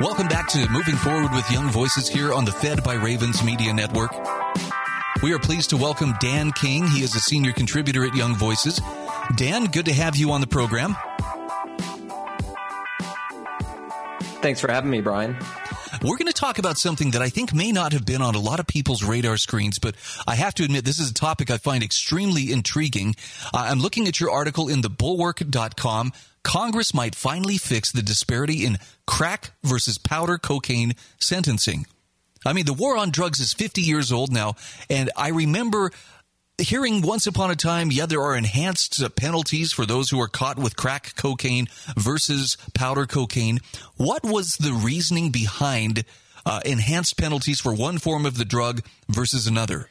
Welcome back to Moving Forward with Young Voices here on the Fed by Ravens Media Network. We are pleased to welcome Dan King. He is a senior contributor at Young Voices. Dan, good to have you on the program. Thanks for having me, Brian. We're going to talk about something that I think may not have been on a lot of people's radar screens, but I have to admit this is a topic I find extremely intriguing. Uh, I'm looking at your article in thebulwark.com. Congress might finally fix the disparity in crack versus powder cocaine sentencing. I mean, the war on drugs is 50 years old now, and I remember hearing once upon a time, yeah, there are enhanced penalties for those who are caught with crack cocaine versus powder cocaine. What was the reasoning behind uh, enhanced penalties for one form of the drug versus another?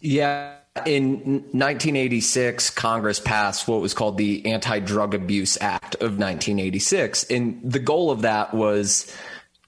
Yeah. In 1986, Congress passed what was called the Anti Drug Abuse Act of 1986. And the goal of that was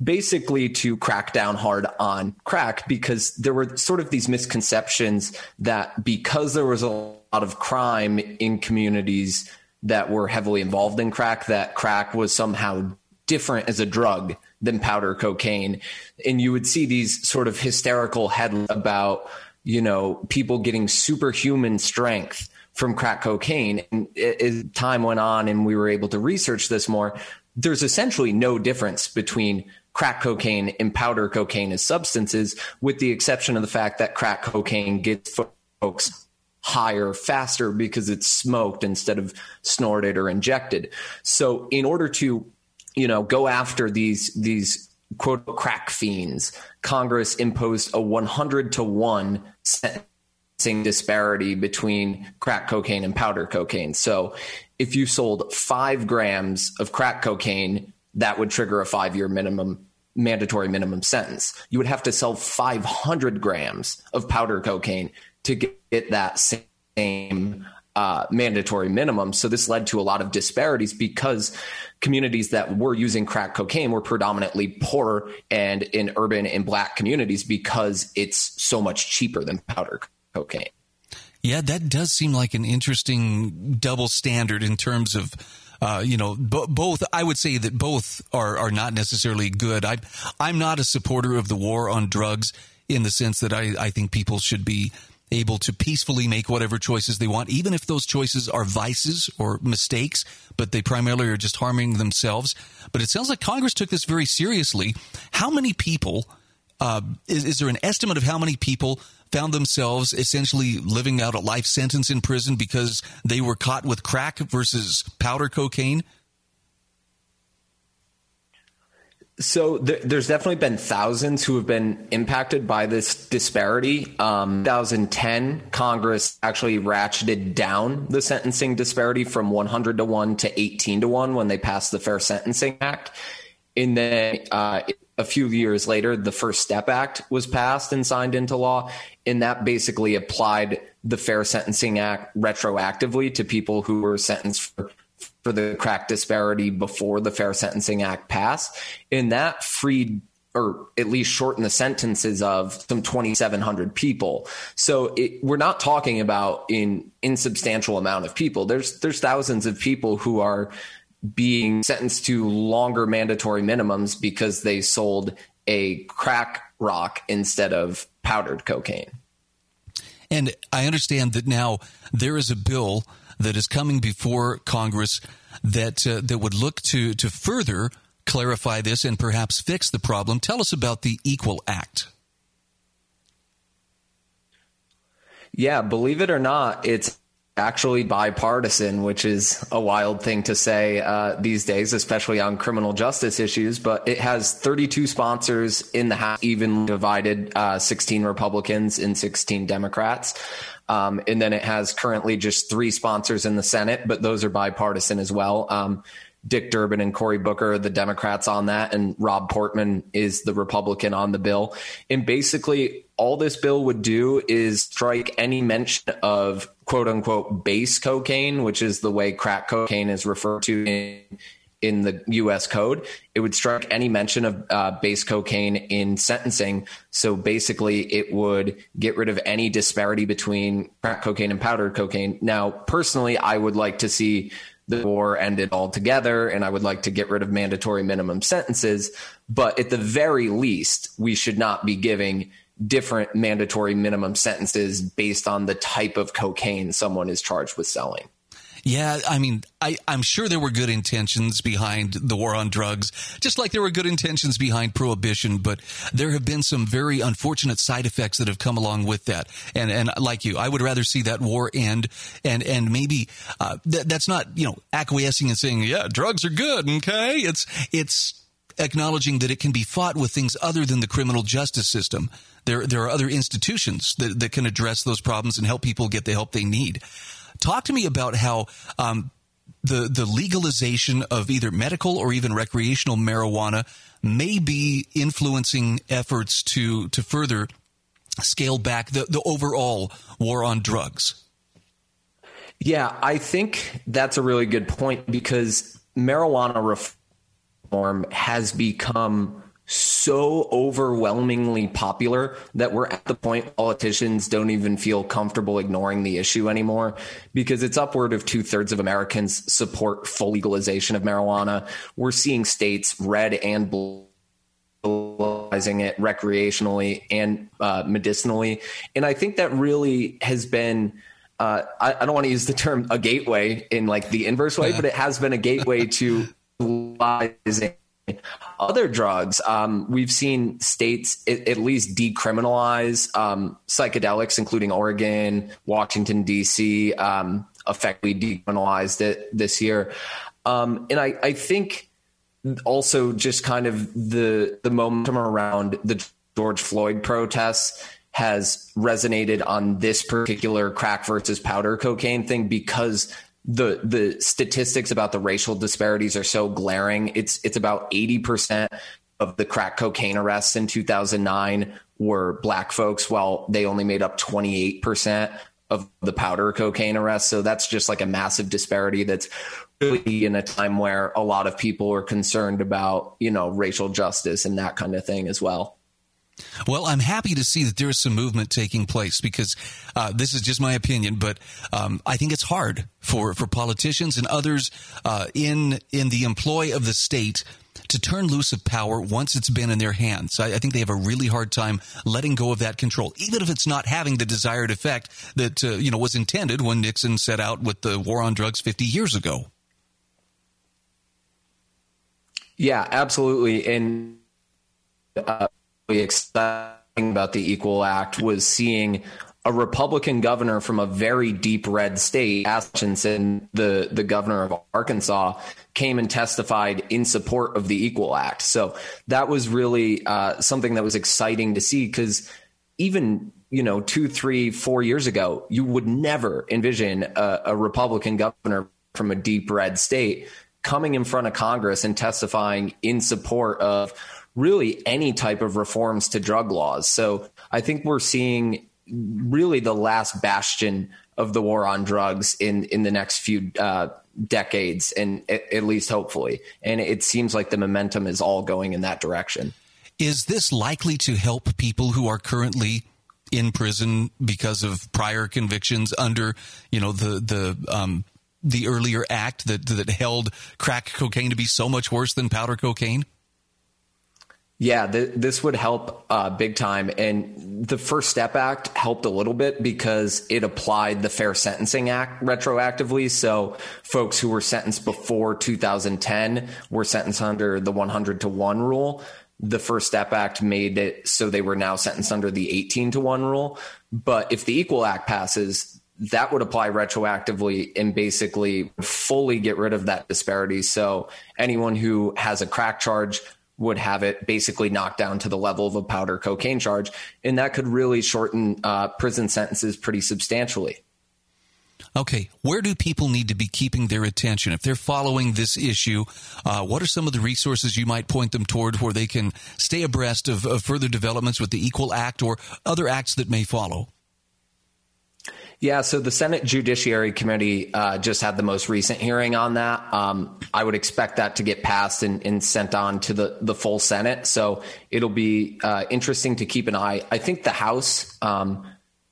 basically to crack down hard on crack because there were sort of these misconceptions that because there was a lot of crime in communities that were heavily involved in crack, that crack was somehow different as a drug than powder cocaine. And you would see these sort of hysterical headlines about, you know, people getting superhuman strength from crack cocaine. And as time went on and we were able to research this more, there's essentially no difference between crack cocaine and powder cocaine as substances, with the exception of the fact that crack cocaine gets folks higher faster because it's smoked instead of snorted or injected. So in order to, you know, go after these these quote crack fiends, Congress imposed a 100 to 1 sentencing disparity between crack cocaine and powder cocaine. So if you sold 5 grams of crack cocaine, that would trigger a 5-year minimum mandatory minimum sentence. You would have to sell 500 grams of powder cocaine to get that same uh, mandatory minimum. So this led to a lot of disparities because communities that were using crack cocaine were predominantly poor and in urban and black communities because it's so much cheaper than powder cocaine. Yeah, that does seem like an interesting double standard in terms of uh, you know, b- both. I would say that both are are not necessarily good. I I'm not a supporter of the war on drugs in the sense that I I think people should be able to peacefully make whatever choices they want, even if those choices are vices or mistakes, but they primarily are just harming themselves. But it sounds like Congress took this very seriously. How many people? Uh, is, is there an estimate of how many people found themselves essentially living out a life sentence in prison because they were caught with crack versus powder cocaine? So th- there's definitely been thousands who have been impacted by this disparity. Um, 2010, Congress actually ratcheted down the sentencing disparity from 100 to 1 to 18 to 1 when they passed the Fair Sentencing Act. And then uh, a few years later, the First Step Act was passed and signed into law and that basically applied the Fair Sentencing Act retroactively to people who were sentenced for, for the crack disparity before the Fair Sentencing Act passed. And that freed or at least shortened the sentences of some 2,700 people. So it, we're not talking about an insubstantial amount of people. There's there's thousands of people who are being sentenced to longer mandatory minimums because they sold a crack rock instead of powdered cocaine. And I understand that now there is a bill that is coming before Congress that uh, that would look to to further clarify this and perhaps fix the problem. Tell us about the Equal Act. Yeah, believe it or not, it's actually bipartisan, which is a wild thing to say uh, these days, especially on criminal justice issues. But it has 32 sponsors in the House, even divided uh, 16 Republicans and 16 Democrats. Um, and then it has currently just three sponsors in the Senate, but those are bipartisan as well. Um, Dick Durbin and Cory Booker, the Democrats on that, and Rob Portman is the Republican on the bill. And basically, all this bill would do is strike any mention of quote unquote base cocaine, which is the way crack cocaine is referred to in, in the U.S. code, it would strike any mention of uh, base cocaine in sentencing. So basically, it would get rid of any disparity between crack cocaine and powdered cocaine. Now, personally, I would like to see the war ended altogether, and I would like to get rid of mandatory minimum sentences. But at the very least, we should not be giving different mandatory minimum sentences based on the type of cocaine someone is charged with selling. Yeah, I mean, I, am sure there were good intentions behind the war on drugs, just like there were good intentions behind prohibition, but there have been some very unfortunate side effects that have come along with that. And, and like you, I would rather see that war end and, and maybe, uh, th- that's not, you know, acquiescing and saying, yeah, drugs are good. Okay. It's, it's, acknowledging that it can be fought with things other than the criminal justice system. There, there are other institutions that, that can address those problems and help people get the help they need. Talk to me about how um, the the legalization of either medical or even recreational marijuana may be influencing efforts to to further scale back the, the overall war on drugs. Yeah, I think that's a really good point because marijuana has become so overwhelmingly popular that we're at the point politicians don't even feel comfortable ignoring the issue anymore because it's upward of two thirds of Americans support full legalization of marijuana. We're seeing states red and blue legalizing it recreationally and uh, medicinally. And I think that really has been. Uh, I, I, don't want to use the term a gateway in like the inverse way, but it has been a gateway to legalizing other drugs, um, we've seen states at, least decriminalize um, psychedelics, including Oregon, Washington, D.C., um, effectively decriminalized it this year. Um, and I, I think also just kind of the the momentum around the George Floyd protests has resonated on this particular crack versus powder cocaine thing because the the statistics about the racial disparities are so glaring. It's it's about eighty percent of the crack cocaine arrests in 2009 were black folks, while they only made up 28 percent of the powder cocaine arrests. So that's just like a massive disparity. That's really in a time where a lot of people are concerned about you know racial justice and that kind of thing as well. Well, I'm happy to see that there is some movement taking place because uh, this is just my opinion, but um, I think it's hard for, for politicians and others uh, in in the employ of the state to turn loose of power once it's been in their hands. I, I, think they have a really hard time letting go of that control, even if it's not having the desired effect that uh, you know was intended when Nixon set out with the war on drugs 50 years ago. Yeah, absolutely, and. Uh, exciting about the Equal Act was seeing a Republican governor from a very deep red state, Hutchinson, the, the governor of Arkansas, came and testified in support of the Equal Act. So that was really uh, something that was exciting to see because even you know two, three, four years ago, you would never envision a, a Republican governor from a deep red state coming in front of Congress and testifying in support of really any type of reforms to drug laws. So I think we're seeing really the last bastion of the war on drugs in in the next few uh, decades, and at, least hopefully. And it seems like the momentum is all going in that direction. Is this likely to help people who are currently in prison because of prior convictions under, you know, the the um, the earlier act that that held crack cocaine to be so much worse than powder cocaine? Yeah, th- this would help uh, big time. And the First Step Act helped a little bit because it applied the Fair Sentencing Act retroactively. So folks who were sentenced before 2010 were sentenced under the 100 to 1 rule. The First Step Act made it so they were now sentenced under the 18 to 1 rule. But if the Equal Act passes, that would apply retroactively and basically fully get rid of that disparity. So anyone who has a crack charge would have it basically knocked down to the level of a powder cocaine charge. And that could really shorten uh, prison sentences pretty substantially. Okay, where do people need to be keeping their attention? If they're following this issue, uh, what are some of the resources you might point them toward where they can stay abreast of, of further developments with the Equal Act or other acts that may follow? Yeah, so the Senate Judiciary Committee uh, just had the most recent hearing on that. Um, I would expect that to get passed and, and, sent on to the, the full Senate. So it'll be uh, interesting to keep an eye. I think the House um,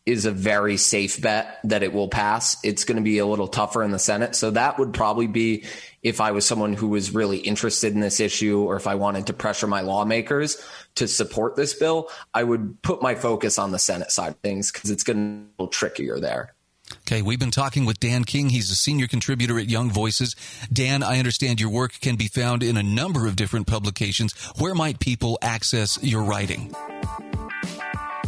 is a very safe bet that it will pass. It's going to be a little tougher in the Senate. So that would probably be if I was someone who was really interested in this issue or if I wanted to pressure my lawmakers to support this bill, I would put my focus on the Senate side of things because it's going to be a little trickier there. Okay, we've been talking with Dan King. He's a senior contributor at Young Voices. Dan, I understand your work can be found in a number of different publications. Where might people access your writing?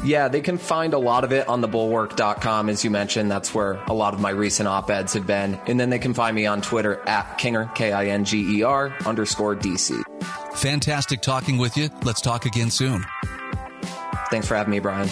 Yeah, they can find a lot of it on thebulwark.com, as you mentioned. That's where a lot of my recent op eds have been. And then they can find me on Twitter at Kinger, K I N G E R underscore DC. Fantastic talking with you. Let's talk again soon. Thanks for having me, Brian.